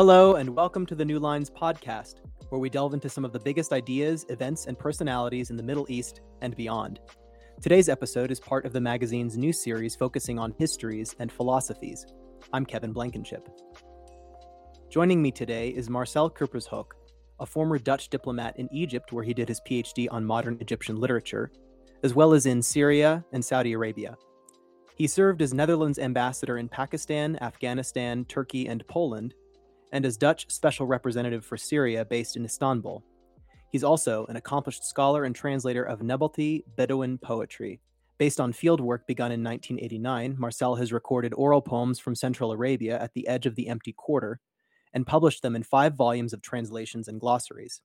Hello, and welcome to the New Lines podcast, where we delve into some of the biggest ideas, events, and personalities in the Middle East and beyond. Today's episode is part of the magazine's new series focusing on histories and philosophies. I'm Kevin Blankenship. Joining me today is Marcel Kurpershoek, a former Dutch diplomat in Egypt where he did his PhD on modern Egyptian literature, as well as in Syria and Saudi Arabia. He served as Netherlands ambassador in Pakistan, Afghanistan, Turkey, and Poland, and as Dutch special representative for Syria based in Istanbul. He's also an accomplished scholar and translator of Nabathi Bedouin poetry. Based on fieldwork begun in 1989, Marcel has recorded oral poems from Central Arabia at the edge of the empty quarter and published them in five volumes of translations and glossaries.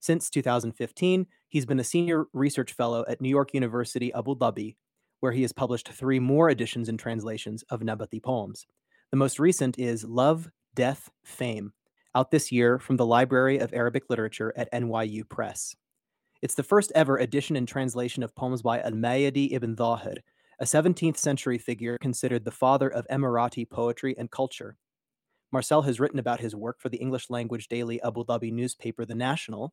Since 2015, he's been a senior research fellow at New York University Abu Dhabi, where he has published three more editions and translations of Nabathi poems. The most recent is Love, Death, Fame, out this year from the Library of Arabic Literature at NYU Press. It's the first ever edition and translation of poems by Al-Mayadi ibn Dhahir, a 17th century figure considered the father of Emirati poetry and culture. Marcel has written about his work for the English language daily Abu Dhabi newspaper The National,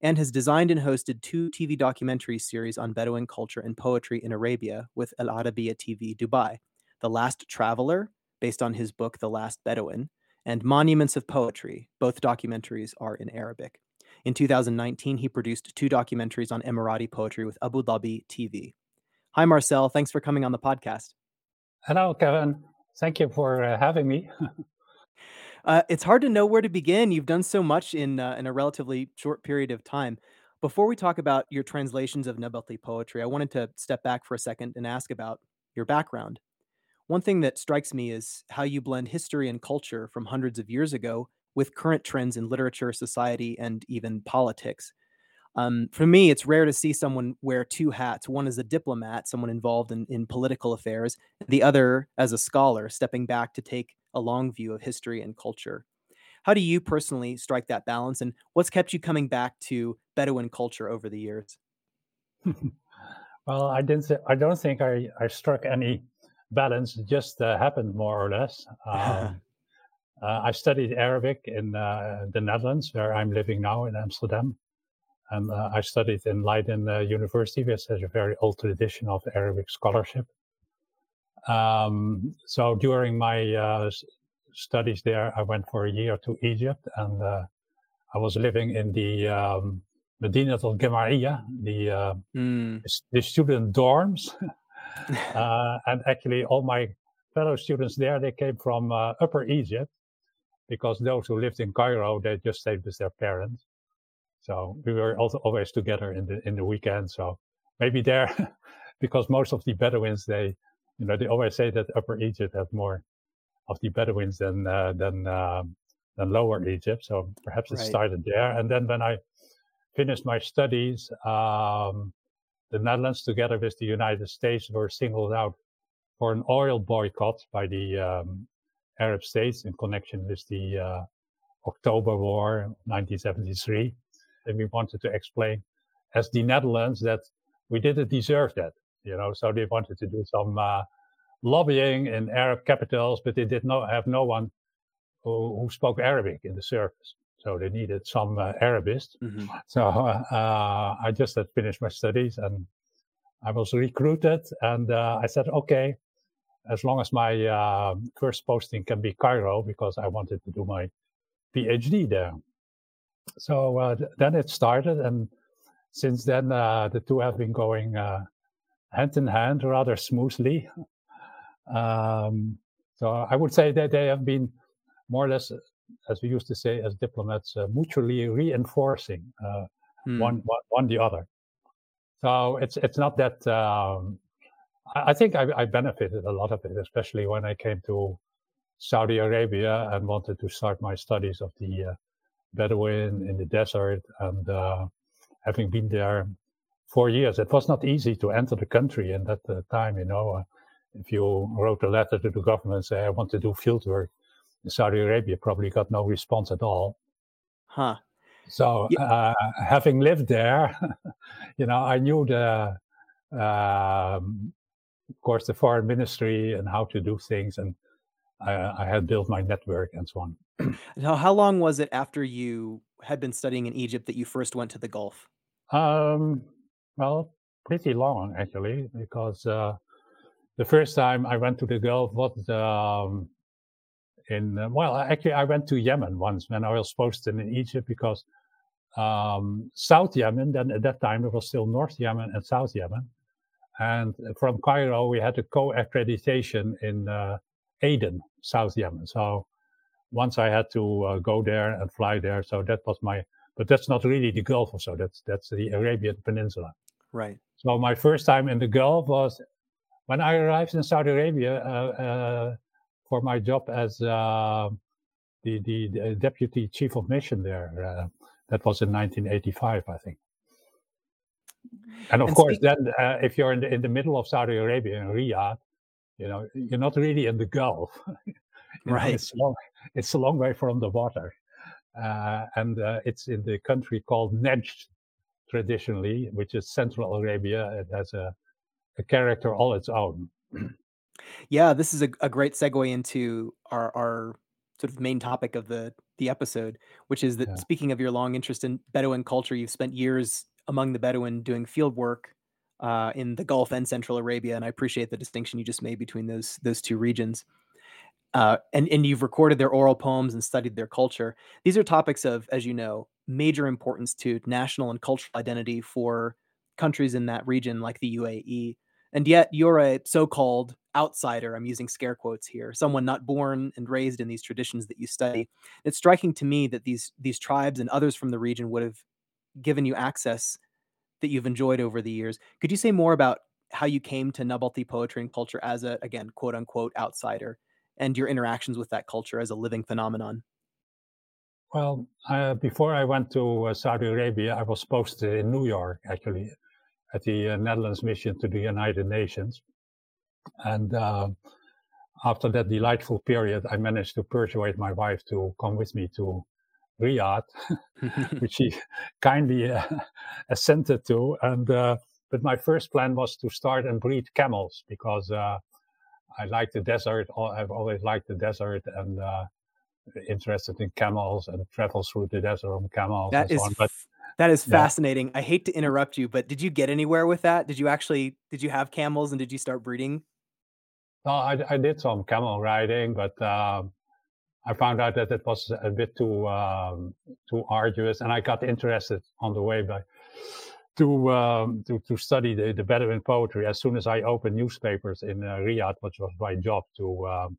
and has designed and hosted two TV documentary series on Bedouin culture and poetry in Arabia with Al Arabiya TV Dubai The Last Traveler, based on his book The Last Bedouin, and Monuments of Poetry. Both documentaries are in Arabic. In 2019, he produced two documentaries on Emirati poetry with Abu Dhabi TV. Hi, Marcel. Thanks for coming on the podcast. Hello, Kevin. Thank you for uh, having me. Uh, it's hard to know where to begin. You've done so much in uh, in a relatively short period of time. Before we talk about your translations of Nabathi poetry, I wanted to step back for a second and ask about your background. One thing that strikes me is how you blend history and culture from hundreds of years ago with current trends in literature, society, and even politics. Um, for me, it's rare to see someone wear two hats. One is a diplomat, someone involved in, in political affairs, the other as a scholar, stepping back to take a long view of history and culture. How do you personally strike that balance, and what's kept you coming back to Bedouin culture over the years? well, I didn't. I don't think I, I struck any balance. Just uh, happened more or less. Um, uh, I studied Arabic in uh, the Netherlands, where I'm living now in Amsterdam, and uh, I studied in Leiden uh, University, which has a very old tradition of Arabic scholarship. Um, so during my uh, studies there, I went for a year to Egypt and uh, I was living in the um, Medina al Gemariya, the, uh, mm. the student dorms. Uh, and actually, all my fellow students there, they came from uh, Upper Egypt because those who lived in Cairo, they just stayed with their parents. So we were also always together in the in the weekend. So maybe there, because most of the Bedouins they you know, they always say that Upper Egypt has more of the Bedouins than uh, than um, than Lower Egypt. So perhaps it right. started there. And then when I finished my studies, um, the Netherlands, together with the United States, were singled out for an oil boycott by the um, Arab states in connection with the uh, October War, 1973. And we wanted to explain, as the Netherlands, that we didn't deserve that you know, so they wanted to do some uh, lobbying in Arab capitals, but they did not have no one who, who spoke Arabic in the service. So they needed some uh, Arabist. Mm-hmm. So uh, I just had finished my studies and I was recruited. And uh, I said, okay, as long as my uh, first posting can be Cairo, because I wanted to do my PhD there. So uh, th- then it started. And since then, the two have been going hand in hand rather smoothly. Um, so I would say that they have been more or less, as we used to say as diplomats, uh, mutually reinforcing uh, hmm. one, one, one the other. So it's it's not that. Um, I, I, think I, I, benefited a lot of it, especially when I came to Saudi Arabia and wanted to start my studies of the uh, Bedouin in the desert. And uh, having been there four years. It was not easy to enter the country in that uh, time. You know, uh, if you wrote a letter to the government say I want to do field work Saudi Arabia, probably got no response at all. Huh. So uh, having lived there, you know, I knew the, um, of course, the foreign ministry and how to do things. And I, I had built my network and so on. Now, how long was it after you had been studying in Egypt that you first went to the Gulf? Um, well, pretty long actually, because uh, the first time I went to the Gulf was um, in uh, well, actually I went to Yemen once when I was posted in Egypt because um, South Yemen. Then at that time it was still North Yemen and South Yemen, and from Cairo we had a co-accreditation in uh, Aden, South Yemen. So once I had to uh, go there and fly there, so that was my. But that's not really the Gulf, or so that's that's the Arabian Peninsula. Right. So my first time in the Gulf was when I arrived in Saudi Arabia uh, uh, for my job as uh, the, the, the deputy chief of mission there. Uh, that was in 1985, I think. And of and course, speak- then uh, if you're in the, in the middle of Saudi Arabia in Riyadh, you know you're not really in the Gulf. right. Know, it's, long, it's a long way from the water, uh, and it's in the country called Najd traditionally, which is Central Arabia. It has a a character all its own. yeah, this is a, a great segue into our our sort of main topic of the the episode, which is that yeah. speaking of your long interest in Bedouin culture, you've spent years among the Bedouin doing field work uh, in the Gulf and Central Arabia, and I appreciate the distinction you just made between those those two regions. Uh, and and you've recorded their oral poems and studied their culture. These are topics of, as you know, major importance to national and cultural identity for countries in that region, like the UAE. And yet you're a so-called outsider. I'm using scare quotes here, someone not born and raised in these traditions that you study. It's striking to me that these these tribes and others from the region would have given you access that you've enjoyed over the years. Could you say more about how you came to Nabathi poetry and culture as a again quote unquote outsider and your interactions with that culture as a living phenomenon? Well, uh, before I went to uh, Saudi Arabia, I was posted in New York actually at the uh, Netherlands mission to the United Nations. And uh, after that delightful period, I managed to persuade my wife to come with me to Riyadh, which she kindly uh, assented to. And uh, but my first plan was to start and breed camels because uh, I like the desert. I've always liked the desert and uh, interested in camels and travel through the desert on camels. That is so but that is fascinating. Yeah. I hate to interrupt you, but did you get anywhere with that? Did you actually did you have camels and did you start breeding? No, I, I did some camel riding, but um, I found out that it was a bit too um, too arduous, and I got interested on the way by to um, to to study the, the Bedouin poetry as soon as I opened newspapers in uh, Riyadh, which was my job to um,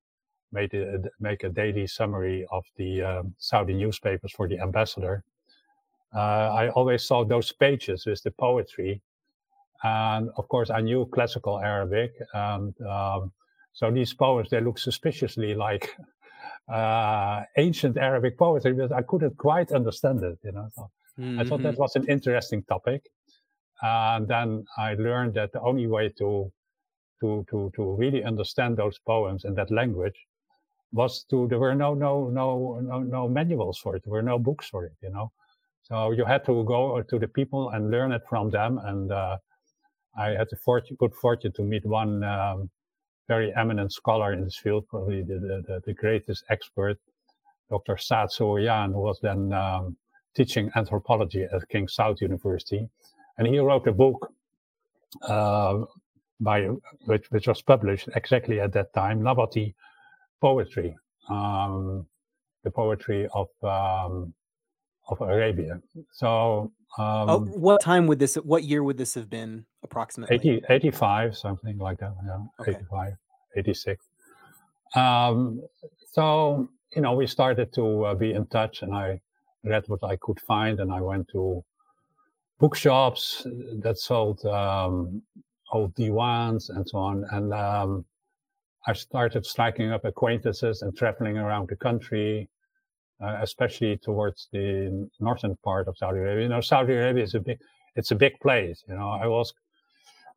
make a, make a daily summary of the um, Saudi newspapers for the ambassador uh, I always saw those pages with the poetry. And of course, I knew classical Arabic. And um, so these poems, they look suspiciously like uh, ancient Arabic poetry, but I couldn't quite understand it, you know. So mm-hmm. I thought that mm-hmm. was an interesting topic. And then I learned that the only way to to to to really understand those poems in that language was to there were no no no no no manuals for it. There were no books for it, you know. So you had to go to the people and learn it from them. And uh, I had the fortune, good fortune to meet one um, very eminent scholar in this field, probably the, the, the greatest expert, Dr. Saad Sowayan, who was then um, teaching anthropology at King Saud University. And he wrote a book uh, by which, which was published exactly at that time, Nabati poetry, um, the poetry of um, of Arabia. So, um, oh, what time would this? What year would this have been approximately? 80, 85, something like that. Yeah, okay. 85, 86. Um, so you know, we started to uh, be in touch, and I read what I could find, and I went to bookshops that sold um, old diwans and so on, and um, I started striking up acquaintances and traveling around the country uh, especially towards the northern part of Saudi Arabia. You know, Saudi Arabia is a big, it's a big place. You know, I was,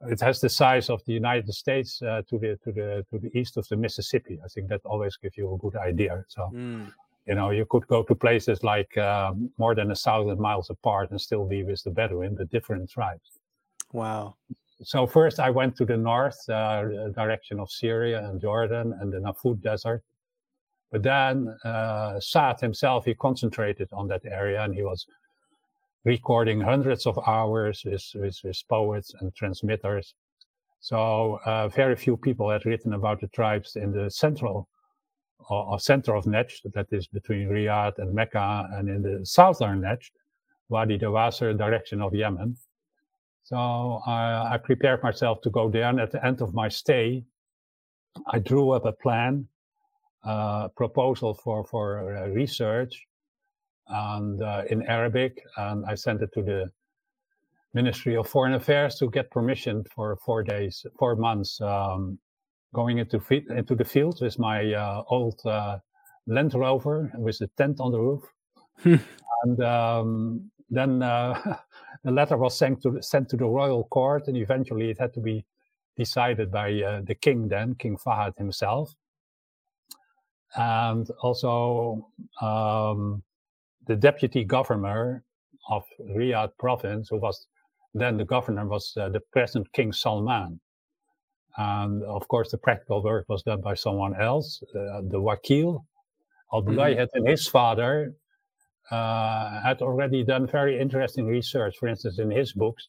it has the size of the United States uh, to the to the to the east of the Mississippi. I think that always gives you a good idea. So, mm. you know, you could go to places like um, more than a thousand miles apart and still be with the Bedouin, the different tribes. Wow. So first I went to the north uh, direction of Syria and Jordan and the Nafud Desert But then uh, Saad himself, he concentrated on that area and he was recording hundreds of hours with, with, with poets and transmitters. So uh, very few people had written about the tribes in the central or, or, center of Najd, that is between Riyadh and Mecca, and in the southern Najd, Wadi Dawasir direction of Yemen. So I, I prepared myself to go there, and at the end of my stay, I drew up a plan, uh, proposal for for uh, research, and uh, in Arabic, and I sent it to the Ministry of Foreign Affairs to get permission for four days, four months, um, going into into the field with my uh, old uh, Land Rover with a tent on the roof, and um, then uh, the letter was sent to sent to the royal court, and eventually it had to be decided by uh, the king then, King Fahad himself, and also um, the deputy governor of Riyadh province, who was then the governor, was uh, the present King Salman. And of course, the practical work was done by someone else, uh, the Wakil al mm-hmm. and his father had already done very interesting research. For instance, in his books,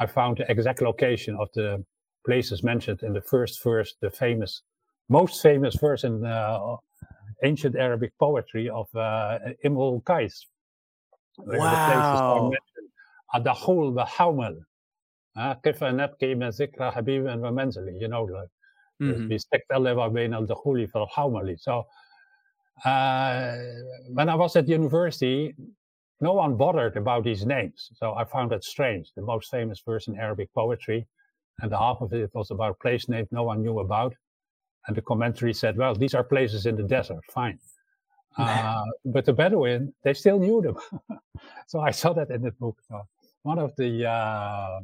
I found the exact location of the places mentioned in the first verse, the famous, most famous verse in uh, ancient Arabic poetry of uh, Imrul Qais. Wow. Adahul وحومل كيف نبكي من ذكرى حبيب ومنزلي you know like بيستقبل بين الدخول في الحومل so uh, when I was at university no one bothered about these names so I found it strange the most famous verse in Arabic poetry and the half of it was about place names no one knew about and the commentary said, well, these are places in the desert, fine. Uh, but the Bedouin, they still knew them. so I saw that in the book. So one of the, uh,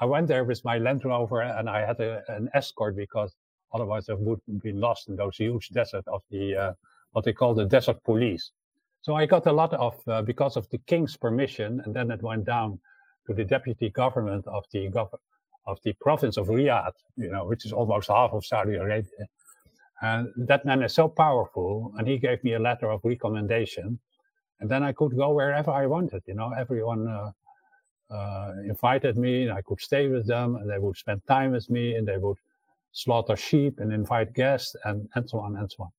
I went there with my Land Rover and I had a, an escort because otherwise I would be lost in those huge desert of the, uh, what they call the desert police. So I got a lot of, uh, because of the king's permission, and then it went down to the deputy government of the gov- of the province of Riyadh, you know, which is almost half of Saudi Arabia. And that man is so powerful, and he gave me a letter of recommendation, and then I could go wherever I wanted. You know, everyone uh, uh, invited me, and I could stay with them, and they would spend time with me, and they would slaughter sheep and invite guests, and and so on and so on.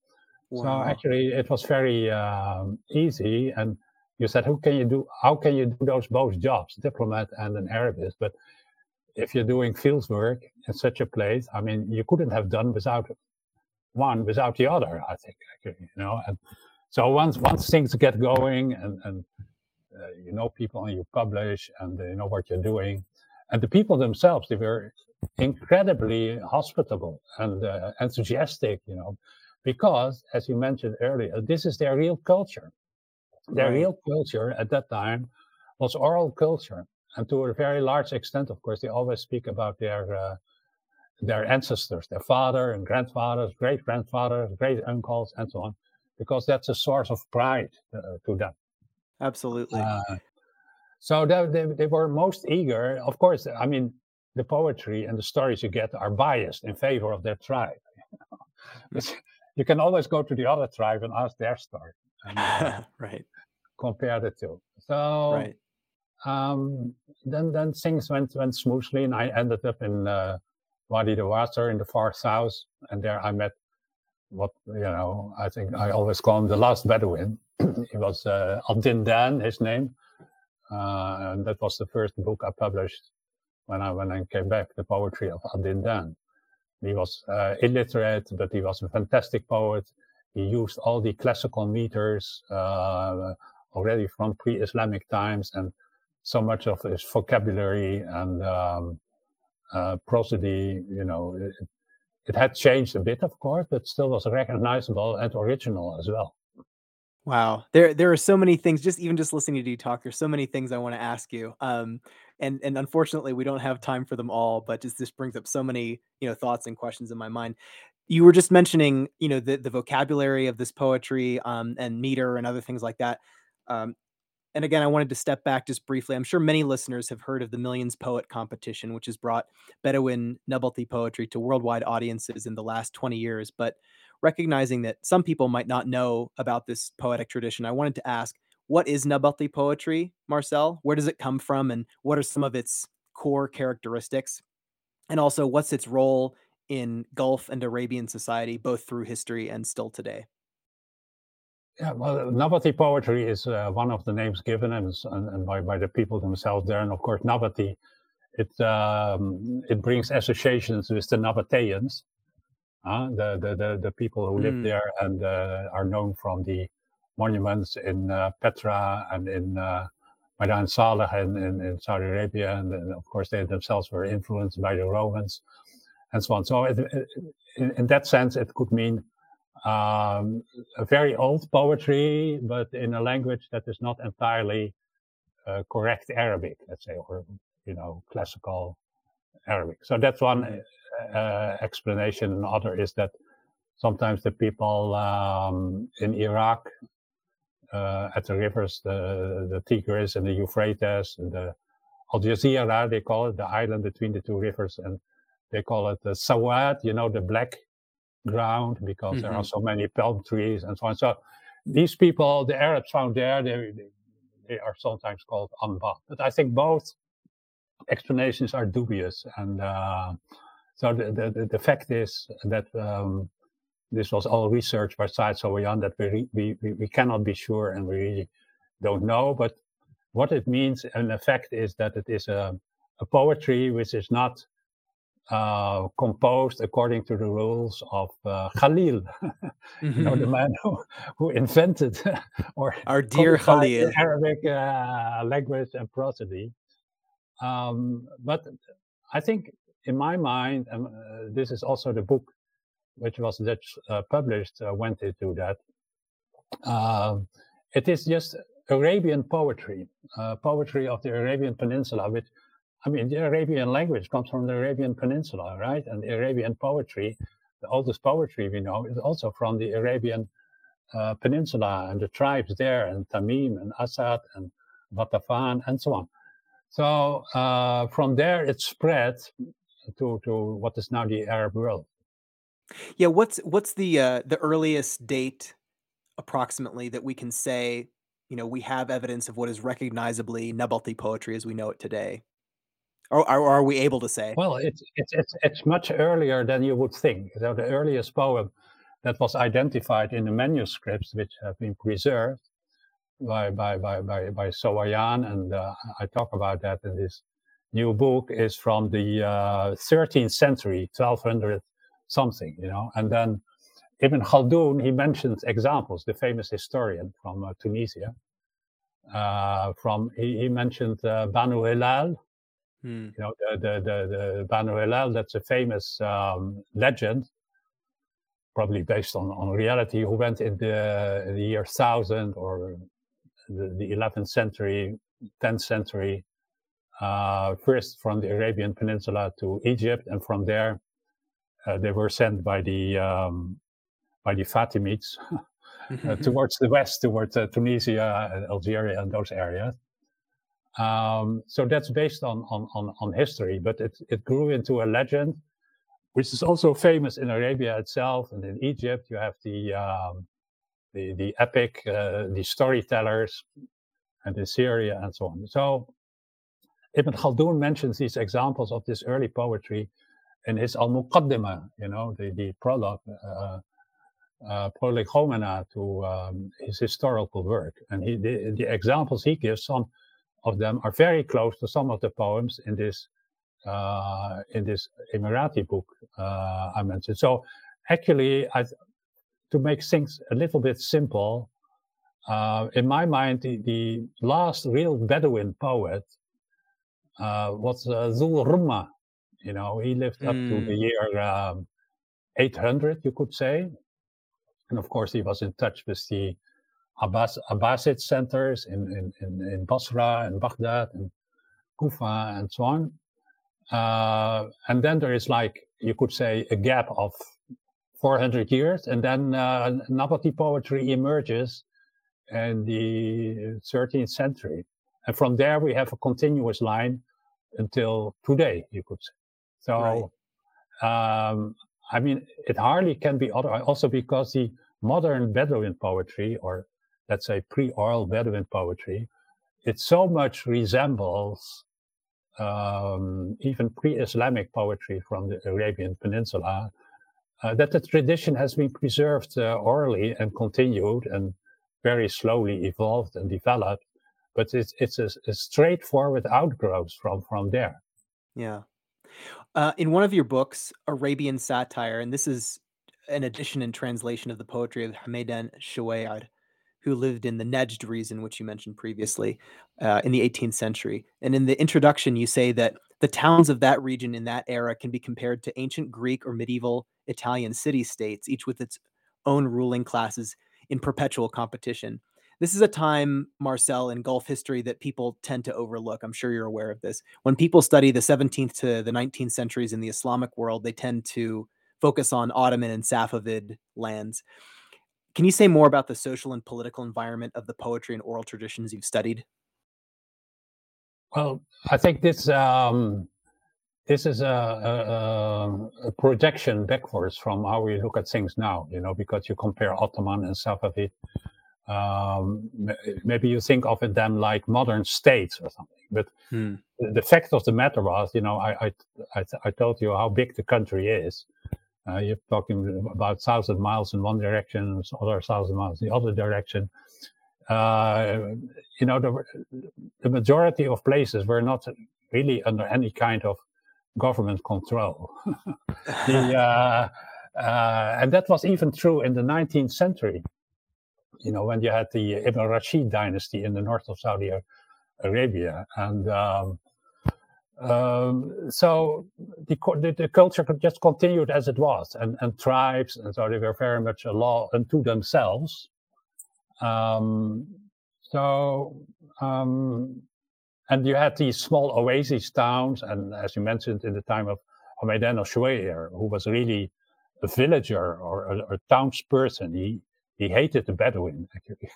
Wow. So actually, it was very um, easy. And you said, "Who can you do? How can you do those both jobs, diplomat and an Arabist?" But if you're doing field work in such a place, I mean, you couldn't have done without one without the other. I think, you know. And so once once things get going, and and uh, you know people, and you publish, and they know what you're doing, and the people themselves, they were incredibly hospitable and uh, enthusiastic, you know, because as you mentioned earlier, this is their real culture. Their right. real culture at that time was oral culture and to a very large extent, of course, they always speak about their uh, their ancestors, their father and grandfathers, great grandfathers, great uncles, and so on, because that's a source of pride uh, to them. Absolutely. Uh, so they, they, they were most eager. Of course, I mean, the poetry and the stories you get are biased in favor of their tribe. you can always go to the other tribe and ask their story. And, uh, right. Compare the two. So right um, then then things went went smoothly, and I ended up in uh, Wadi Dawasir in the far south, and there I met what you know. I think I always call him the last Bedouin. he was uh, ad-Dindan, his name, uh, and that was the first book I published when I when I came back. The poetry of ad-Dindan. He was uh, illiterate, but he was a fantastic poet. He used all the classical meters uh, already from pre-Islamic times and so much of his vocabulary and um, uh, prosody, you know, it, it, had changed a bit, of course, but still was recognizable and original as well. Wow, there there are so many things. Just even just listening to you talk, there's so many things I want to ask you. Um, and and unfortunately, we don't have time for them all. But just this brings up so many you know thoughts and questions in my mind. You were just mentioning you know the the vocabulary of this poetry um, and meter and other things like that. Um, and again, I wanted to step back just briefly. I'm sure many listeners have heard of the Millions Poet competition, which has brought Bedouin Nabathi poetry to worldwide audiences in the last 20 years. But recognizing that some people might not know about this poetic tradition, I wanted to ask what is Nabati poetry, Marcel? Where does it come from, and what are some of its core characteristics? And also, what's its role in Gulf and Arabian society, both through history and still today? Yeah, well, Nabati poetry is uh, one of the names given and, and, by, by the people themselves there. And of course, Nabati, it, um, it brings associations with the Nabateans, uh, the, the, the, the, people who mm. live there and uh, are known from the monuments in uh, Petra and in uh, Mada'in Saleh in, in, in, Saudi Arabia. And, and, of course, they themselves were influenced by the Romans and so on. So, it, it, in, in, that sense, it could mean um, a very old poetry, but in a language that is not entirely uh, correct Arabic, let's say, or you know, classical Arabic. So that's one uh, explanation. Another is that sometimes the people um, in Iraq uh, at the rivers, the the Tigris and the Euphrates and the Al Jazeera, they call it the island between the two rivers, and they call it the Sawad, you know, the black ground because mm-hmm. there are mm-hmm. so many palm trees and so on. So these people, the Arabs found there, they, they are sometimes called Anba. But I think both explanations are dubious. And uh, so the, the, the, fact is that um, this was all research by Saad Sowayan that we, we, we cannot be sure and we really don't know. But what it means in effect is that it is a, a poetry which is not uh, composed according to the rules of uh, Khalil, you know, the mm-hmm. man who, who invented or our dear Khalil Arabic uh, language and prosody. Um, but I think, in my mind, um, uh, this is also the book which was uh, published uh, went into that. Um, it is just Arabian poetry, poetry of the Arabian Peninsula, which I mean, the Arabian language comes from the Arabian Peninsula, right? And Arabian poetry, the oldest poetry we know, is also from the Arabian uh, Peninsula and the tribes there, and Tamim and Asad and Ghatafan and so on. So uh, from there, it spread to to what is now the Arab world. Yeah, what's what's the uh, the earliest date approximately that we can say? You know, we have evidence of what is recognizably Nabathi poetry as we know it today. Or, or are we able to say? Well, it's, it's, it's, it's much earlier than you would think. So the earliest poem that was identified in the manuscripts, which have been preserved by, by, by, by, by Sowayan, and uh, I talk about that in this new book, is from the uh, 13th century, 1200 something, you know. And then Ibn Khaldun, he mentions examples, the famous historian from uh, Tunisia. Uh, from he, he mentioned uh, Banu Hilal, Hmm. You know, the, the, the, the Banu Hilal, that's a famous um, legend, probably based on, on reality, who went in the, in the year 1000 or the, the 11th century, 10th century, uh, first from the Arabian Peninsula to Egypt, and from there they were sent by the um, by the Fatimids uh, towards the west, towards uh, Tunisia, and Algeria, and those areas. Um, so that's based on, on, on, on, history, but it, it grew into a legend, which is also famous in Arabia itself. And in Egypt, you have the, um, the, the epic, uh, the storytellers, and in Syria and so on. So Ibn Khaldun mentions these examples of this early poetry in his Al-Muqaddimah, you know, the, the prologue, uh, uh, prolegomena to um, his historical work. And he, the, the examples he gives, some of them are very close to some of the poems in this uh, in this Emirati book uh, I mentioned. So actually, I, to make things a little bit simple, uh, in my mind, the, the, last real Bedouin poet uh, was uh, Zul Rumma. You know, he lived up mm. to the hmm. year um, 800, you could say. And of course, he was in touch with the Abbas, Abbasid centers in, in, in, in Basra and Baghdad and Kufa and so on. Uh, and then there is like, you could say, a gap of 400 years. And then uh, Nabati poetry emerges in the 13th century. And from there, we have a continuous line until today, you could say. So right. um, I mean, it hardly can be other. Also, because the modern Bedouin poetry, or let's say pre-oral Bedouin poetry, it so much resembles um, even pre-Islamic poetry from the Arabian Peninsula uh, that the tradition has been preserved uh, orally and continued and very slowly evolved and developed. But it's it's a, a straightforward outgrowth from from there. Yeah. Uh, in one of your books, Arabian Satire, and this is an edition and translation of the poetry of Hameden Chouair, who lived in the Nejd region, which you mentioned previously, uh, in the 18th century. And in the introduction, you say that the towns of that region in that era can be compared to ancient Greek or medieval Italian city states, each with its own ruling classes in perpetual competition. This is a time, Marcel, in Gulf history that people tend to overlook. I'm sure you're aware of this. When people study the 17th to the 19th centuries in the Islamic world, they tend to focus on Ottoman and Safavid lands. Can you say more about the social and political environment of the poetry and oral traditions you've studied? Well, I think this um, this is a, a, a, projection backwards from how we look at things now. You know, because you compare Ottoman and Safavid. Um, maybe you think of them like modern states or something, but hmm. the fact of the matter was, you know, I, I I I told you how big the country is, uh, you're talking about thousand miles in one direction, other thousand miles in the other direction. Uh, you know, the, the majority of places were not really under any kind of government control. the, uh, uh, and that was even true in the 19th century. You know, when you had the Ibn Rashid dynasty in the north of Saudi Arabia, and um, um, so the, the, the, culture just continued as it was, and, and tribes, and so they were very much a law unto themselves. Um, so, um, and you had these small oasis towns, and as you mentioned, in the time of Hameden Chouair, who was really a villager or a, a townsperson, he he hated the Bedouin actually.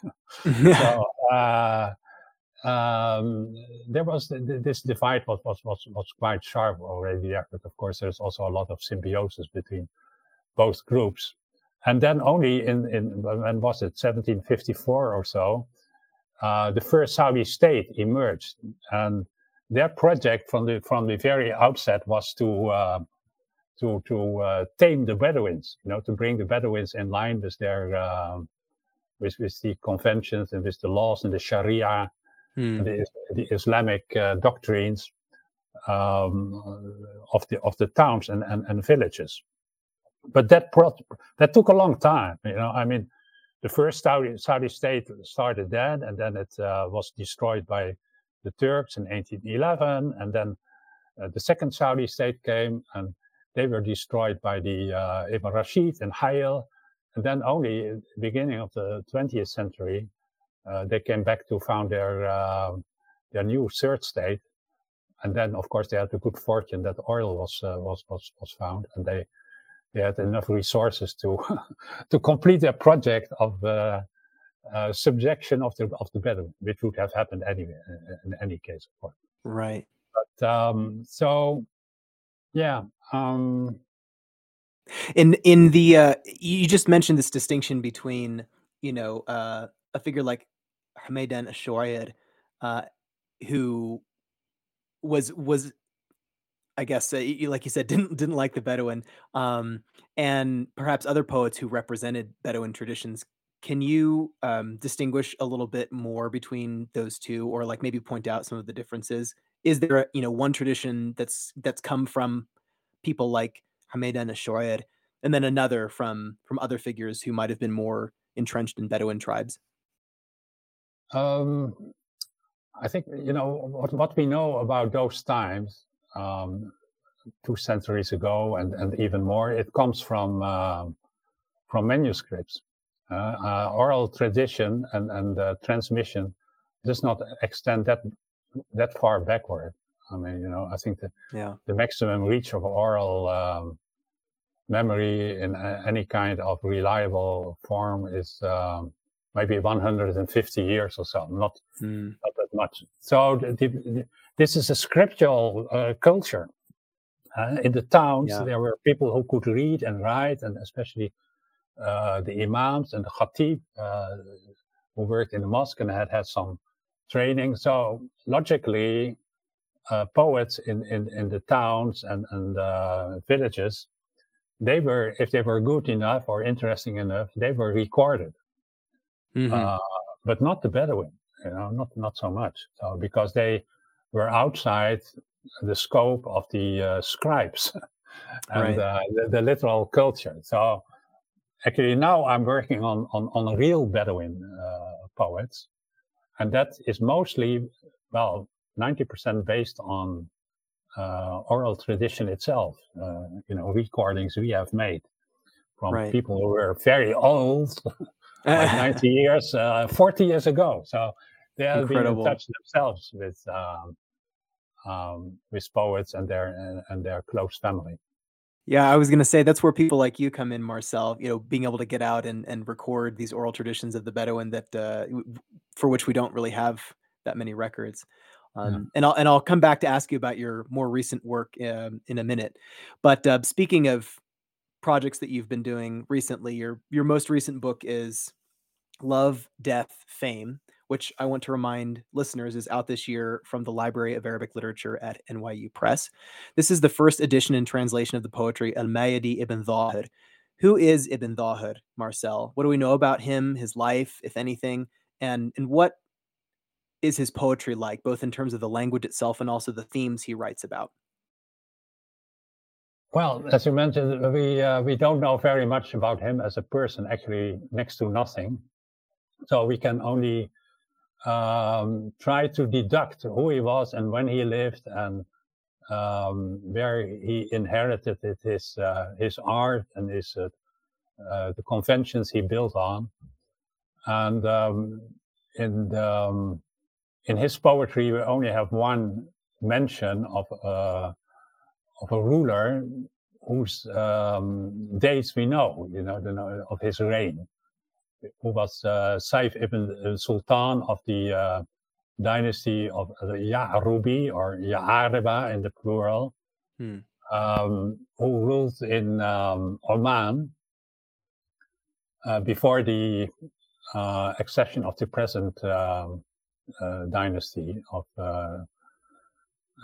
so, uh, um, there was this divide was, was, was, was quite sharp already there, but of course there's also a lot of symbiosis between both groups. And then only in, in when was it, 1754 or so, uh, the first Saudi state emerged. And their project from the, from the very outset was to, uh, to, to uh, tame the Bedouins, you know, to bring the Bedouins in line with their, uh, with, with the conventions and with the laws and the Sharia hmm. the, the, Islamic uh, doctrines um, of the of the towns and, and, and villages. But that brought, that took a long time. You know, I mean, the first Saudi, Saudi state started then, and then it uh, was destroyed by the Turks in 1811, and then uh, the second Saudi state came, and they were destroyed by the uh, Ibn Rashid and Hayil, and then only at the beginning of the 20th century, uh, they came back to found their uh, their new third state, and then of course they had the good fortune that oil was uh, was was was found, and they they had enough resources to to complete their project of uh, uh, subjection of the of the Bedouin, which would have happened anyway in, in any case, of course. Right. But um, so, yeah. Um, in in the uh, you just mentioned this distinction between you know a figure like Hameden Chouair, uh, who was was I guess uh, like you said didn't didn't like the Bedouin, um, and perhaps other poets who represented Bedouin traditions. Can you um, distinguish a little bit more between those two, or like maybe point out some of the differences? Is there a, you know one tradition that's that's come from people like Hameden Chouair, and then another from from other figures who might have been more entrenched in Bedouin tribes? Um, I think you know what, what we know about those times, um, two centuries ago, and, and even more. It comes from uh, from manuscripts. Uh, uh, oral tradition and and uh, transmission does not extend that that far backward. I mean, you know, I think the yeah. the maximum reach of oral um, memory in any kind of reliable form is um, maybe 150 years or so, not, mm. not that much. So the, the, this is a scriptural uh, culture. Uh, in the towns, yeah. there were people who could read and write, and especially uh, the imams and the khatib uh, who worked in the mosque and had had some training. So logically, uh, poets in, in, in the towns and, and uh, villages, they were, if they were good enough or interesting enough, they were recorded. Mm-hmm. Uh, but not the Bedouin, you know, not, not so much. So because they were outside the scope of the uh, scribes and right. Uh, the, the, literal culture. So actually now I'm working on, on, on real Bedouin uh, poets. And that is mostly, well, 90% based on uh, oral tradition itself, uh, you know, recordings we have made from right. people who were very old, like 90 years, uh, 40 years ago. So they have Incredible. been in touch themselves with um, um, with poets and their and, their close family. Yeah, I was going to say that's where people like you come in, Marcel. You know, being able to get out and, and record these oral traditions of the Bedouin that uh, for which we don't really have that many records. Um, yeah. And I'll and I'll come back to ask you about your more recent work um, in a minute. But uh, speaking of projects that you've been doing recently, your your most recent book is Love, Death, Fame, which I want to remind listeners is out this year from the Library of Arabic Literature at NYU Press. This is the first edition and translation of the poetry Al Mayadi ibn Dhahir. Who is Ibn Dhahir, Marcel? What do we know about him, his life, if anything? And, and what is his poetry like, both in terms of the language itself and also the themes he writes about? Well, as you mentioned, we uh, we don't know very much about him as a person. Actually, next to nothing. So we can only um, try to deduct who he was and when he lived and um, where he inherited his uh, his art and his uh, uh, the conventions he built on. And um, in the, um, in his poetry, we only have one mention of uh, of a ruler whose um, dates we know, you know, the, of his reign, who was uh, Saif ibn Sultan of the uh, dynasty of the Ya'rubi or Ya'ariba in the plural, hmm. um, who ruled in um, Oman uh, before the uh, accession of the present um, uh, dynasty of uh,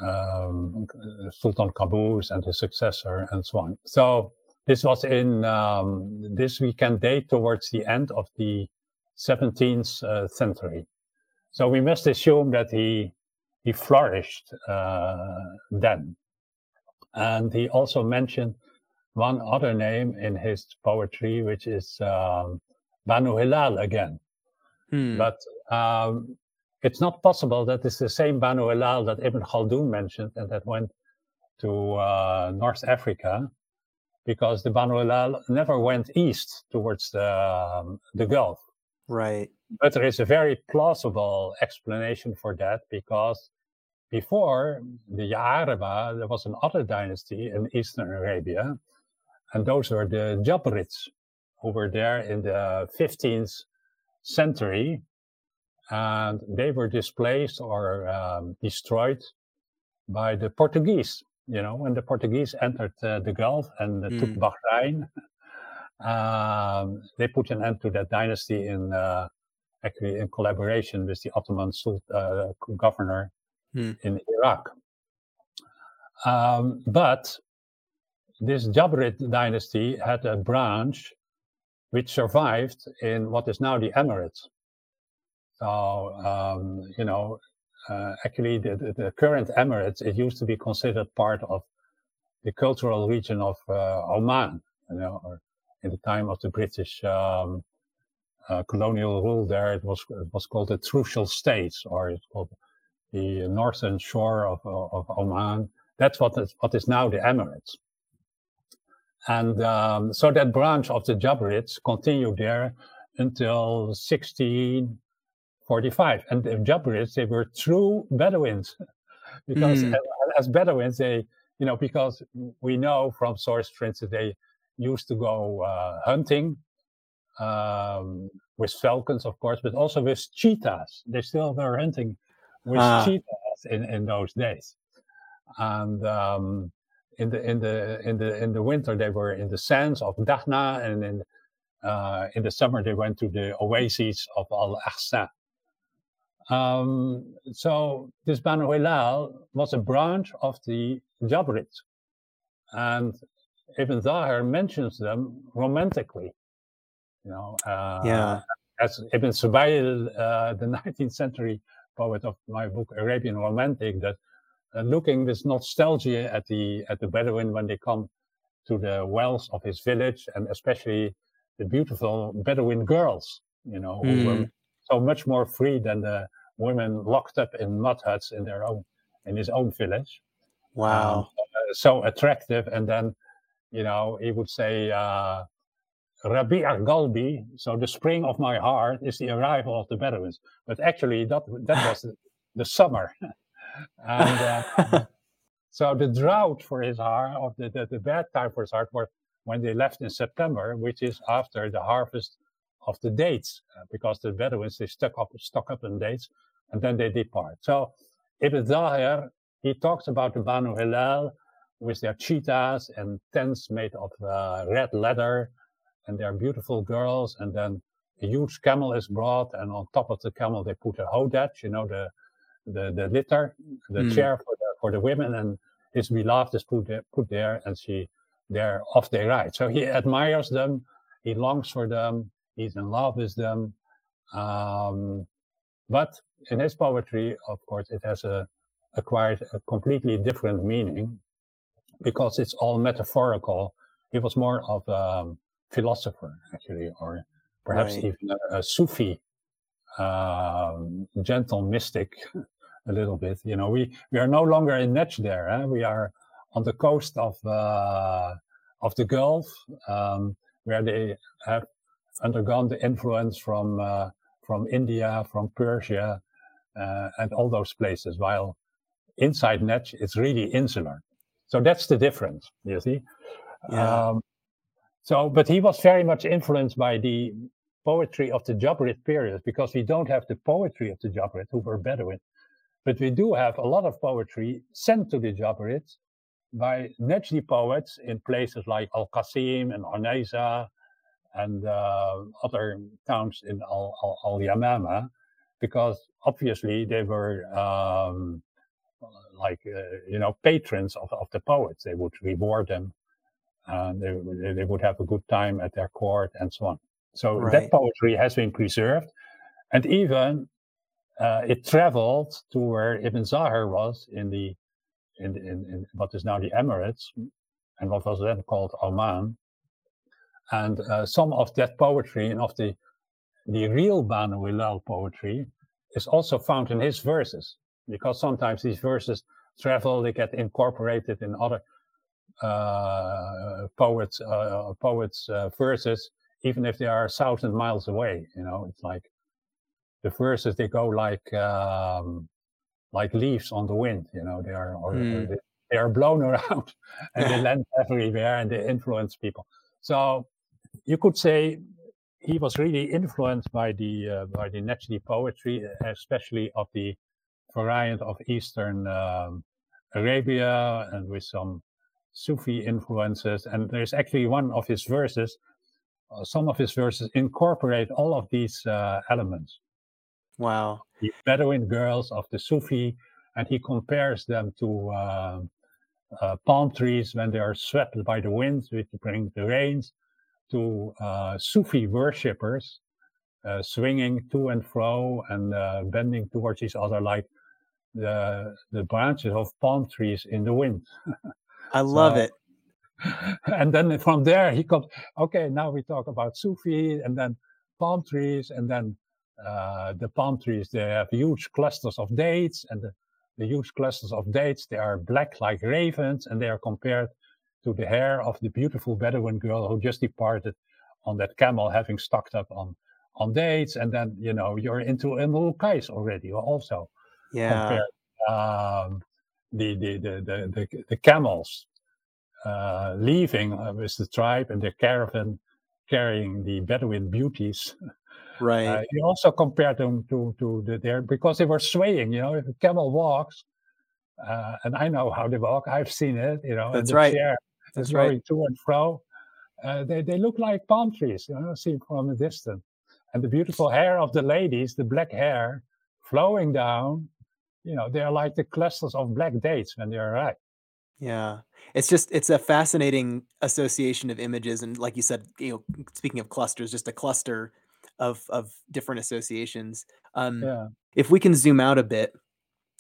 um, Sultan Qaboos and his successor and so on. So this was in um, this we can date towards the end of the 17th uh, century. So we must assume that he he flourished uh, then, and he also mentioned one other name in his poetry, which is um, Banu Hilal again. Hmm. But um, it's not possible that it's the same Banu Hilal that Ibn Khaldun mentioned and that went to uh, North Africa because the Banu Hilal never went east towards the, um, the Gulf. Right. But there is a very plausible explanation for that because before the Ya'ariba, there was another dynasty in Eastern Arabia, and those were the Jabrids, who were there in the 15th century and they were displaced or um, destroyed by the Portuguese. You know, when the Portuguese entered uh, the Gulf and uh, mm. took Bahrain, um, they put an end to that dynasty in uh, actually in collaboration with the Ottoman uh, governor mm. in Iraq. Um, but this Jabrid dynasty had a branch which survived in what is now the Emirates. So, um, you know, uh, actually the, the, current Emirates, it used to be considered part of the cultural region of uh, Oman, you know, or in the time of the British um, uh, colonial rule there, it was, it was called the Trucial States, or it's called the northern shore of, of Oman. That's what is, what is now the Emirates. And um, so that branch of the Jabrids continued there until 16, 45. And the Jabrids, they were true Bedouins because mm. as, as Bedouins, they, you know, because we know from source, for instance, they used to go uh, hunting um, with falcons, of course, but also with cheetahs. They still were hunting with ah. cheetahs in, in those days. And um, in the in the in the in the winter they were in the sands of Dahna, and in uh, in the summer they went to the oases of Al Ahsa. Um, so this Banu Hilal was a branch of the Jabrit, and Ibn Zahir mentions them romantically. You know, uh, yeah. As Ibn Subayl, uh, the 19th century poet of my book Arabian Romantic, that uh, looking with nostalgia at the at the Bedouin when they come to the wells of his village, and especially the beautiful Bedouin girls, you know, who were Mm. so much more free than the women locked up in mud huts in their own in his own village. Wow. Um, so attractive, and then you know he would say. Uh, Rabi' al-Galbi, so the spring of my heart is the arrival of the Bedouins. But actually, that that was the, the summer, and uh, so the drought for his heart, of the, the the bad time for his heart, was when they left in September, which is after the harvest of the dates, uh, because the Bedouins they stuck up stock up in dates, and then they depart. So Ibn Zahir he talks about the Banu Hilal with their cheetahs and tents made of uh, red leather and they're beautiful girls. And then a huge camel is brought, and on top of the camel they put a hodaj, you know, the the, the litter, the Mm. chair for the for the women, and his beloved is put there, put there, and she they're off they ride. So he admires them, he longs for them, he's in love with them. Um, but in his poetry, of course, it has a acquired a completely different meaning because it's all metaphorical. He was more of a philosopher, actually, or perhaps Right. even a, a Sufi, um, gentle mystic, a little bit. You know, we, we are no longer in there. Eh? We are on the coast of uh, of the Gulf, um, where they have undergone the influence from uh, from India, from Persia, uh, and all those places. While inside Najd, it's really insular. So that's the difference. You see. Yeah. Um, so, but he was very much influenced by the poetry of the Jabrit period because we don't have the poetry of the Jabrit who were Bedouin, but we do have a lot of poetry sent to the Jabrits by Najdi poets in places like Al Qasim and Unayza and uh, other towns in Al, Al, Al Yamama, because obviously they were um, like uh, you know patrons of, of the poets. They would reward them, and they, would- they would have a good time at their court and so on. So Right. that poetry has been preserved, and even uh, it traveled to where Ibn Zahir was in the in, in, in what is now the Emirates, and what was then called Oman. And uh, some of that poetry and of the the real Banu Hilal poetry is also found in his verses, because sometimes these verses travel, they get incorporated in other uh, poets uh, poets uh, verses, even if they are a thousand miles away. You know, it's like the verses they go like um, like leaves on the wind. You know, they are or, they, they are blown around and they land everywhere and they influence people. So you could say he was really influenced by the uh, by the Najdi poetry, especially of the variant of Eastern um, Arabia and with some Sufi influences. And there's actually one of his verses. Uh, some of his verses incorporate all of these uh, elements. Wow. The Bedouin girls of the Sufi, and he compares them to uh, uh, palm trees when they are swept by the wind, which bring the rains, to uh, Sufi worshippers uh, swinging to and fro and uh, bending towards each other like the the branches of palm trees in the wind. I love So- it. and then from there he comes. Okay, now we talk about Sufi, and then palm trees, and then uh, the palm trees they have huge clusters of dates, and the, the huge clusters of dates they are black like ravens, and they are compared to the hair of the beautiful Bedouin girl who just departed on that camel, having stocked up on on dates, and then you know you're into a Imrul Qais already, also Yeah. compare um, the, the, the, the, the, the camels uh, leaving uh, with the tribe and their caravan carrying the Bedouin beauties. Right. Uh, you also compare them to, to the, their, because they were swaying, you know, if a camel walks, uh, and I know how they walk. I've seen it, you know. That's right. Chair That's going right. to and fro. Uh, they they look like palm trees, you know, seen from a distance. And the beautiful hair of the ladies, the black hair, flowing down, you know, they're like the clusters of black dates when they're ripe. Yeah. It's just it's a fascinating association of images and like you said, you know, speaking of clusters, just a cluster of of different associations. Um, Yeah. if we can zoom out a bit,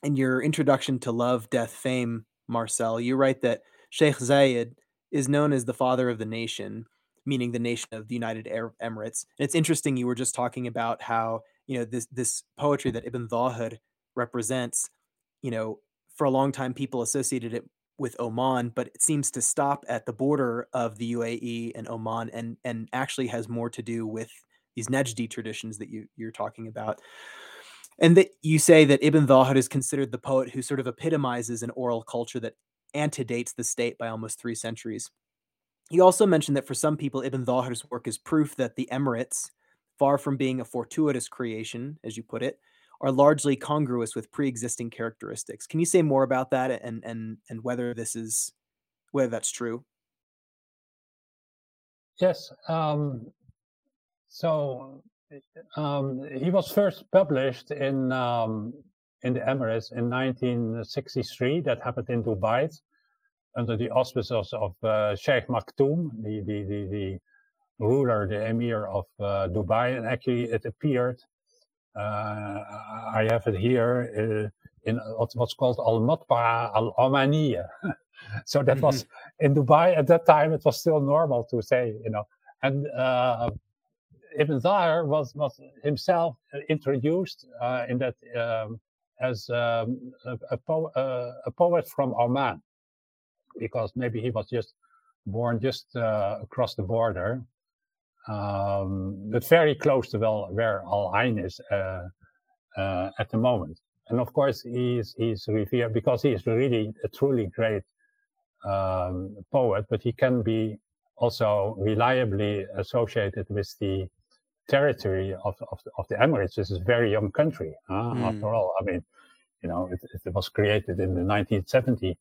in your introduction to Love, Death, Fame, Marcel, you write that Sheikh Zayed is known as the father of the nation, meaning the nation of the United Arab Emirates. And it's interesting you were just talking about how, you know, this this poetry that Ibn Dhahir represents, you know, for a long time people associated it with Oman, but it seems to stop at the border of the UAE and Oman and and actually has more to do with these Najdi traditions that you you're talking about. And that you say that Ibn Dhahir is considered the poet who sort of epitomizes an oral culture that antedates the state by almost three centuries. He also mentioned that for some people, Ibn Dhahir's work is proof that the Emirates, far from being a fortuitous creation, as you put it, are largely congruous with pre-existing characteristics. Can you say more about that and and and whether this is whether that's true? Yes. Um, so um, he was first published in um, in the Emirates in 1963. That happened in Dubai under the auspices of uh, Sheikh Maktoum, the, the, the, the, ruler, the emir of uh, Dubai. And actually, it appeared. Uh, I have it here uh, in what's called Al Matba'a Al Omaniya. so that mm-hmm. was in Dubai at that time. It was still normal to say, you know, and uh, Ibn Dhahir was, was himself introduced uh, in that um, as um, a, a, a, poet from Oman, because maybe he was just born just uh, across the border, um, but very close to well, where Al Ain is uh, uh, at the moment. And of course, he's, he's revered because he is really a truly great um, poet, but he can be also reliably associated with the territory of, of, of the Emirates. This is a very young country, uh, mm. after all. I mean, you know, it, it, was created in the 1970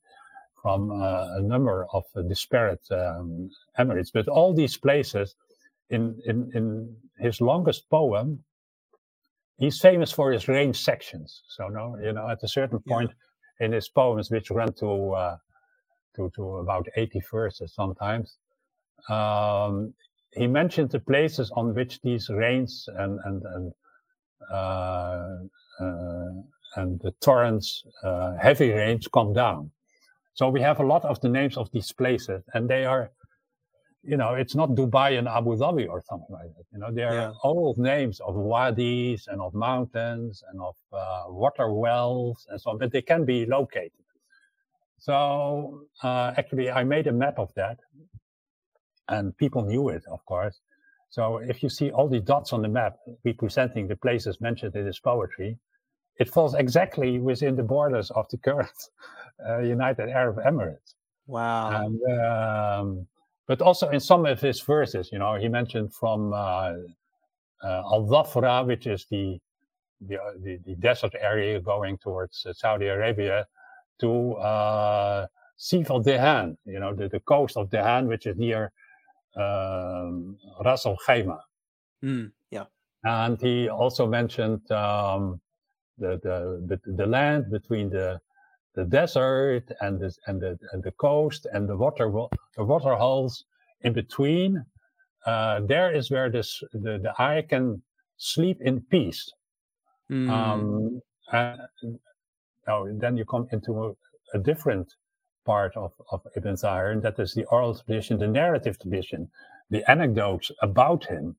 from uh, a number of disparate um, Emirates. But all these places, in, in, in his longest poem, he's famous for his range sections. So, no, you know, at a certain point yeah. in his poems, which run to, uh, to, to about 80 verses sometimes, um, he mentioned the places on which these rains and and and uh, uh, and the torrents, uh, heavy rains, come down. So we have a lot of the names of these places, and they are, you know, it's not Dubai and Abu Dhabi or something like that. You know, they are yeah. old names of wadis and of mountains and of uh, water wells and so on, but they can be located. So uh, actually, I made a map of that and people knew it, of course. So if you see all the dots on the map representing the places mentioned in his poetry, it falls exactly within the borders of the current uh, United Arab Emirates. Wow. And, um, but also in some of his verses, you know, he mentioned from uh, uh, Al Dhafra, which is the, the, the, the, desert area going towards uh, Saudi Arabia, to uh, Sif al Dehan, you know, the, the coast of Dehan, which is near um, Ras Al Khaimah. Mm, yeah. And he also mentioned um, the, the, the, the land between the the desert and the and the and the coast and the water the water holes in between. Uh, there is where this the, the eye can sleep in peace. Mm. Um, and now then you come into a, a different part of, of Ibn Zahir, and that is the oral tradition, the narrative tradition, the anecdotes about him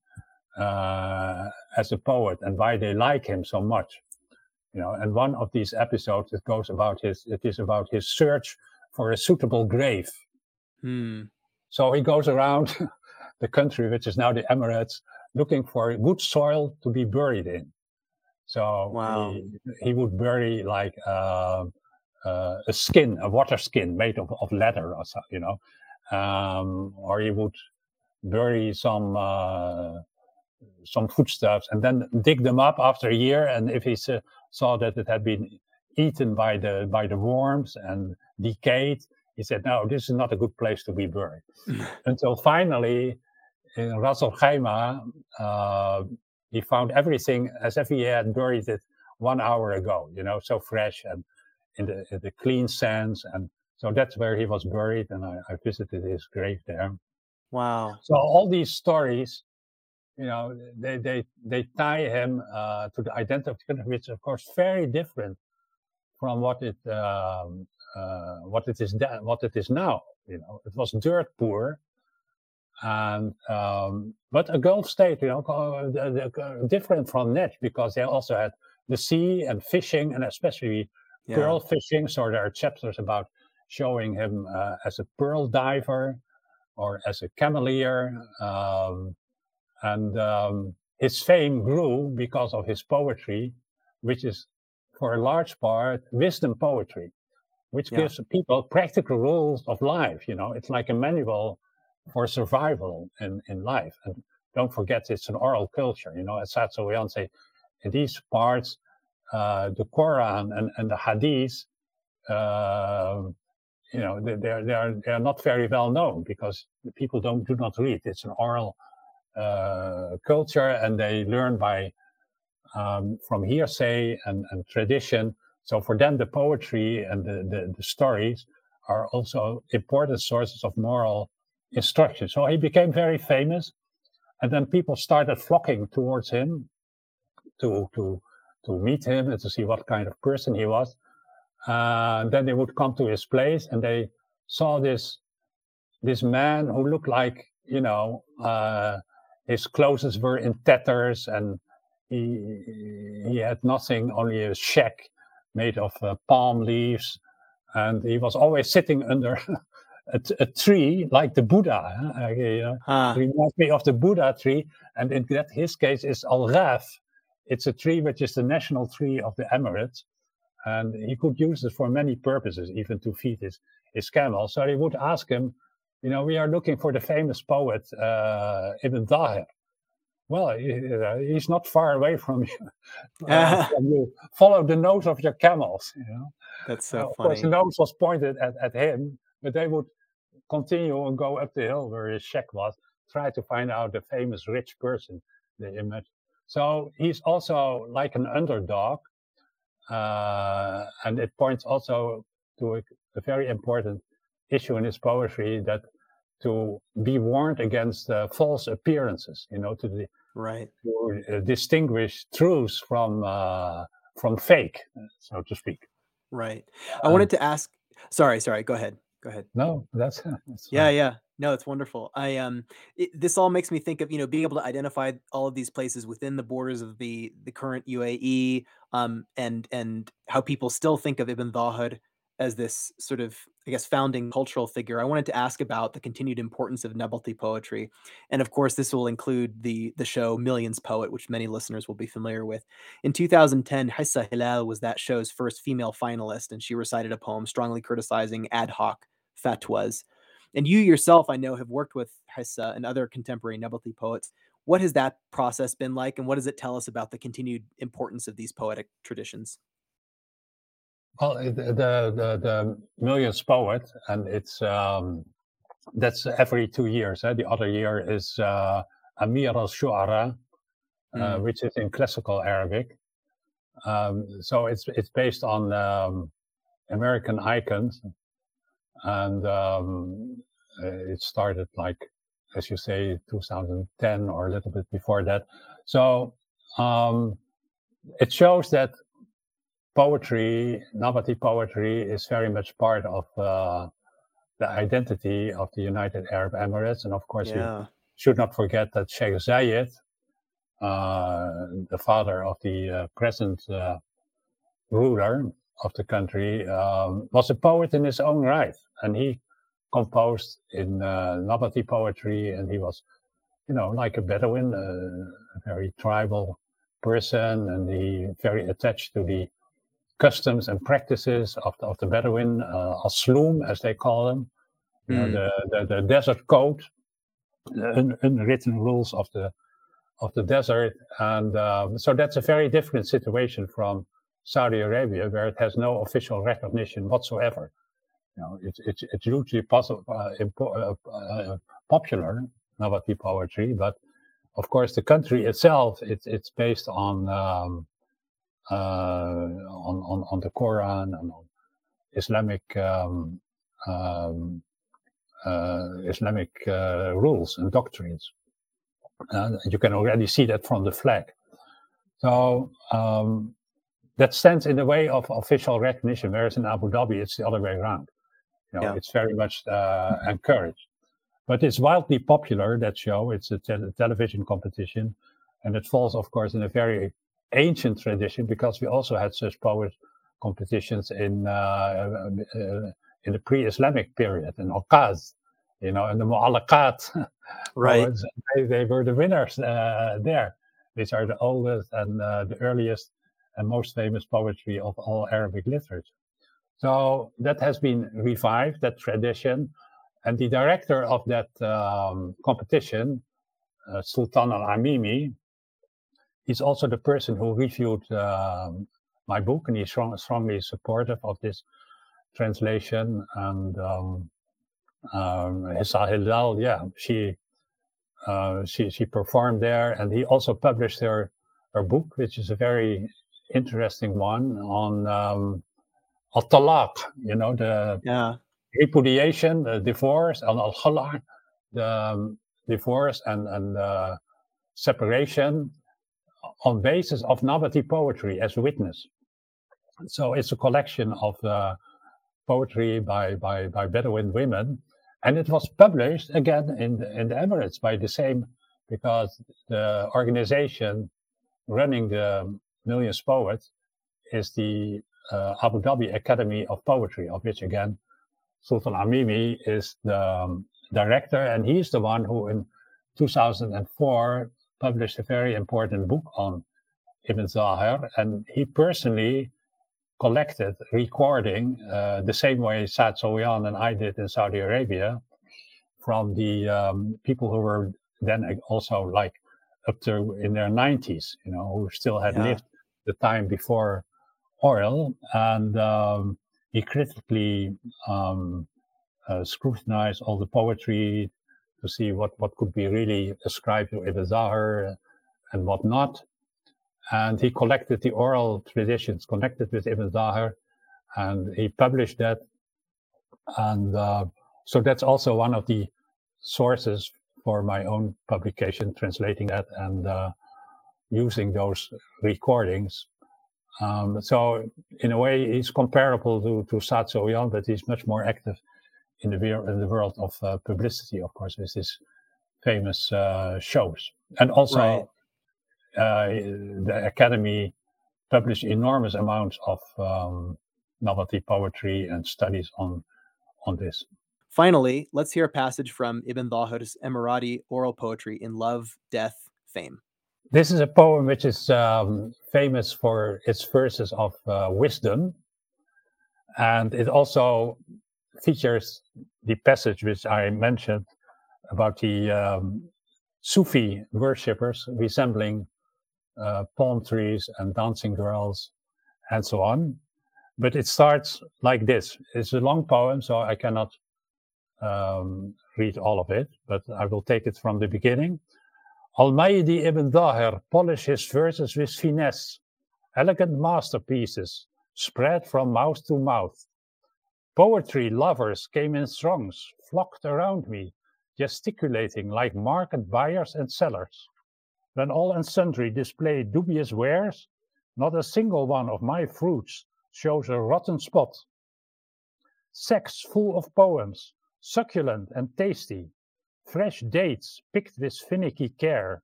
uh, as a poet and why they like him so much. You know, and one of these episodes it goes about his it is about his search for a suitable grave. Hmm. So he goes around the country, which is now the Emirates, looking for good soil to be buried in. So wow. he, he would bury like uh, uh, a skin, a water skin made of, of leather or so, you know, um, or he would bury some uh, some foodstuffs and then dig them up after a year. And if he uh, saw that it had been eaten by the by the worms and decayed. He said, "No, this is not a good place to be buried." Until finally, in Ras Al Khaimah, uh, he found everything as if he had buried it one hour ago. You know, so fresh and in the, in the clean sands, and so that's where he was buried. And I, I visited his grave there. Wow! So all these stories you know, they they they tie him uh, to the identity of country, which of course very different from what it um, uh, what it is da- what it is now. You know, it was dirt poor, and um, but a Gulf state, you know, uh, different from Najd because they also had the sea and fishing, and especially yeah. pearl fishing. So there are chapters about showing him uh, as a pearl diver or as a cameleer. Um, and um, his fame grew because of his poetry, which is for a large part wisdom poetry, which yeah. gives people practical rules of life. You know, it's like a manual for survival in, in life. And don't forget, it's an oral culture. You know, as Satso say, in these parts, uh, the Quran and, and the Hadith, uh, you know, they, they're, they're, they're not very well known because people don't do not read. It's an oral uh, culture and they learn by um, from hearsay and, and, tradition. So for them, the poetry and the, the, the, stories are also important sources of moral instruction. So he became very famous, and then people started flocking towards him to to to meet him and to see what kind of person he was. Uh, then they would come to his place and they saw this this man who looked like you know uh, his clothes were in tatters and he he had nothing, only a shack made of uh, palm leaves, and he was always sitting under a, a tree like the Buddha. Huh? Uh, you know? ah. reminds me of the Buddha tree, and in that his case is Al Ghaf. It's a tree which is the national tree of the Emirates, and he could use it for many purposes, even to feed his his camel. So he would ask him you know, we are looking for the famous poet uh, Ibn Dahir. Well, he's not far away from you. Uh, you. Follow the nose of your camels. You know, that's so uh, Of funny. course, the nose was pointed at, at him, but they would continue and go up the hill where his shack was, try to find out the famous rich person they imagine. So he's also like an underdog, uh, and it points also to a, a very important issue in his poetry that to be warned against uh, false appearances, you know, to, the, right. to uh, distinguish truths from uh, from fake, so to speak. Right. I um, wanted to ask. Sorry, sorry. Go ahead. Go ahead. No, that's, that's yeah, yeah. No, it's wonderful. I um, it, this all makes me think of you know being able to identify all of these places within the borders of the the current UAE, um, and and how people still think of Ibn Dhahir as this sort of, I guess, founding cultural figure, I wanted to ask about the continued importance of Nabati poetry, and of course, this will include the the show Millions Poet, which many listeners will be familiar with. In 2010, Hissa Hilal was that show's first female finalist, and she recited a poem strongly criticizing ad hoc fatwas. And you yourself, I know, have worked with Hissa and other contemporary Nabati poets. What has that process been like, and what does it tell us about the continued importance of these poetic traditions? Well, the the the Millions Poet, and it's um, that's every two years. Eh? The other year is uh, Amir al Shu'ara, uh, mm. which is in classical Arabic. Um, so it's it's based on um, American icons, and um, it started like, as you say, 2010 or a little bit before that. So um, it shows that poetry, Nabathi poetry, is very much part of uh, the identity of the United Arab Emirates. And of course, yeah. we should not forget that Sheikh Zayed, uh, the father of the uh, present uh, ruler of the country, um, was a poet in his own right. And he composed in uh, Nabathi poetry, and he was, you know, like a Bedouin, uh, a very tribal person, and he very attached to the customs and practices of the, of the Bedouin, uh, Asloom, as they call them, mm. you know, hmm. the, the, the, desert code, the un, unwritten rules of the of the desert, and um, so that's a very different situation from Saudi Arabia, where it has no official recognition whatsoever. You know, it's it's it's hugely possible, uh, impo- uh, uh, popular Nabathi poetry, but of course the country itself it's it's based on um, uh, on, on on the Quran and on Islamic um, um, uh, Islamic uh, rules and doctrines. you can already see that from the flag. So um, that stands in the way of official recognition, whereas in Abu Dhabi it's the other way around. You know, yeah. it's very much uh, encouraged. But it's wildly popular, that show. It's a te- television competition. And it falls, of course, in a very ancient tradition because we also had such poet competitions in uh, uh, in the pre-Islamic period in Okaz, you know, and the Mu'allaqat. Right. they, they, were the winners uh, there. These are the oldest and uh, the earliest and most famous poetry of all Arabic literature. So that has been revived, that tradition. And the director of that um, competition, uh, Sultan Al Amimi, is also the person who reviewed um, my book, and he's strong, strongly supportive of this translation. And um, um, yeah, she uh, she she performed there, and he also published her her book, which is a very interesting one on um, al-talaq, you know, the yeah. repudiation, the divorce, and al the um, divorce and, and uh, separation on basis of Nabathi poetry as witness. So it's a collection of uh, poetry by, by, by Bedouin women. And it was published again in the, in the Emirates by the same, because the organization running the Millions Poets is the uh, Abu Dhabi Academy of Poetry, of which again Sultan Amimi is the um, director, and he's the one who in 2004 published a very important book on Ibn Zahir, and he personally collected recording uh, the same way Saad Sowayan and I did in Saudi Arabia from the um, people who were then also like up to in their 90s, you know, who still had yeah. lived the time before oil, and um, he critically um, uh, scrutinized all the poetry to see what, what could be really ascribed to Ibn Zahir and what not. And he collected the oral traditions connected with Ibn Zahir, and he published that. And uh, so that's also one of the sources for my own publication, translating that and uh, using those recordings. Um, so in a way, he's comparable to, to Sowayan, but he's much more active in the, in the world of uh, publicity, of course, with his famous uh, shows. And also, right. Uh, the Academy published enormous amounts of um, Nabathi poetry and studies on on this. Finally, let's hear a passage from Ibn Zahir's Emirati oral poetry in Love, Death, Fame. This is a poem which is um, famous for its verses of uh, wisdom. And it also features the passage which I mentioned about the um, Sufi worshippers resembling uh, palm trees and dancing girls and so on. But it starts like this. It's a long poem, so I cannot um, read all of it, but I will take it from the beginning. Almighty Ibn Zahir polished his verses with finesse, elegant masterpieces spread from mouth to mouth. Poetry lovers came in throngs, flocked around me, gesticulating like market buyers and sellers. When all and sundry display dubious wares, not a single one of my fruits shows a rotten spot. Sacks full of poems, succulent and tasty, fresh dates picked with finicky care,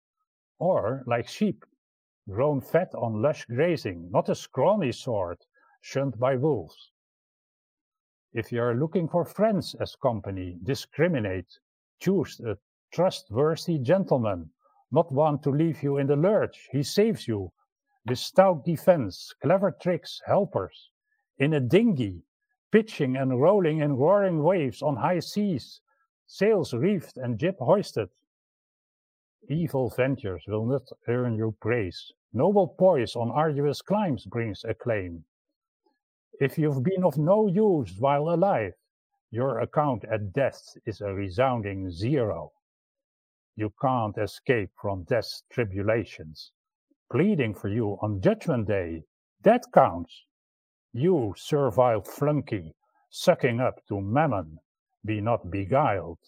or, like sheep, grown fat on lush grazing, not a scrawny sort, shunned by wolves. If you are looking for friends as company, discriminate. Choose a trustworthy gentleman, not one to leave you in the lurch. He saves you with stout defense, clever tricks, helpers. In a dinghy, pitching and rolling in roaring waves on high seas, sails reefed and jib hoisted. Evil ventures will not earn you praise, Noble poise on arduous climbs brings acclaim. If you've been of no use while alive, your account at death is a resounding zero. You can't escape from death's tribulations. Pleading for you on Judgment Day, that counts. You, servile flunky, sucking up to mammon, be not beguiled.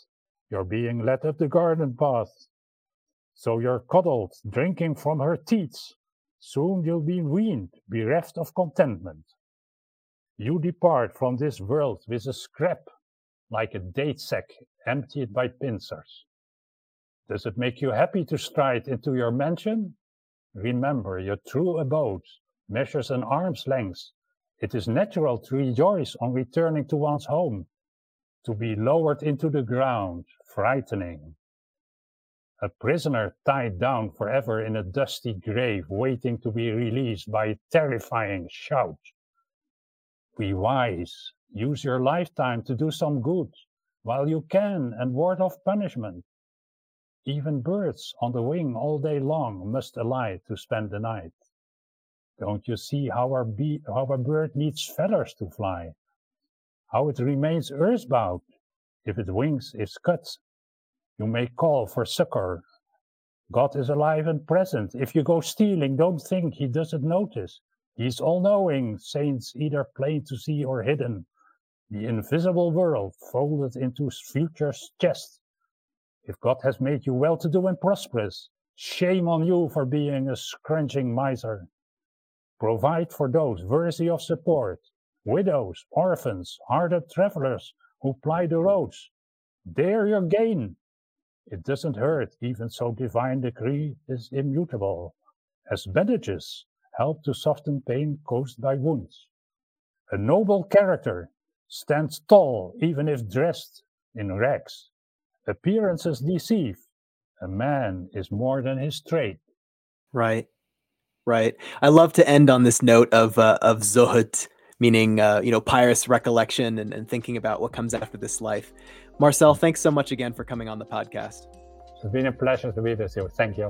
You're being led up the garden path. So you're coddled, drinking from her teats. Soon you'll be weaned, bereft of contentment. You depart from this world with a scrap, like a date sack emptied by pincers. Does it make you happy to stride into your mansion? Remember, your true abode measures an arm's length. It is natural to rejoice on returning to one's home, to be lowered into the ground, frightening. A prisoner tied down forever in a dusty grave, waiting to be released by a terrifying shout. Be wise, use your lifetime to do some good while you can and ward off punishment. Even birds on the wing all day long must alight to spend the night. Don't you see how, our bee, how a bird needs feathers to fly? How it remains earthbound if its wings is cut? You may call for succor. God is alive and present. If you go stealing, don't think he doesn't notice. He's all knowing, saints either plain to see or hidden. The invisible world folded into future's chest if God has made you well to do and prosperous, shame on you for being a scrunching miser. Provide for those worthy of support, widows, orphans, hearted travelers who ply the roads. Dare your gain. It doesn't hurt, even so divine decree is immutable, as bandages help to soften pain caused by wounds. A noble character stands tall, even if dressed in rags. Appearances deceive. A man is more than his trade. Right, Right. I love to end on this note of uh, of zohut, meaning uh, you know pious recollection and, and thinking about what comes after this life. Marcel, thanks so much again for coming on the podcast. It's been a pleasure to be with you. Thank you.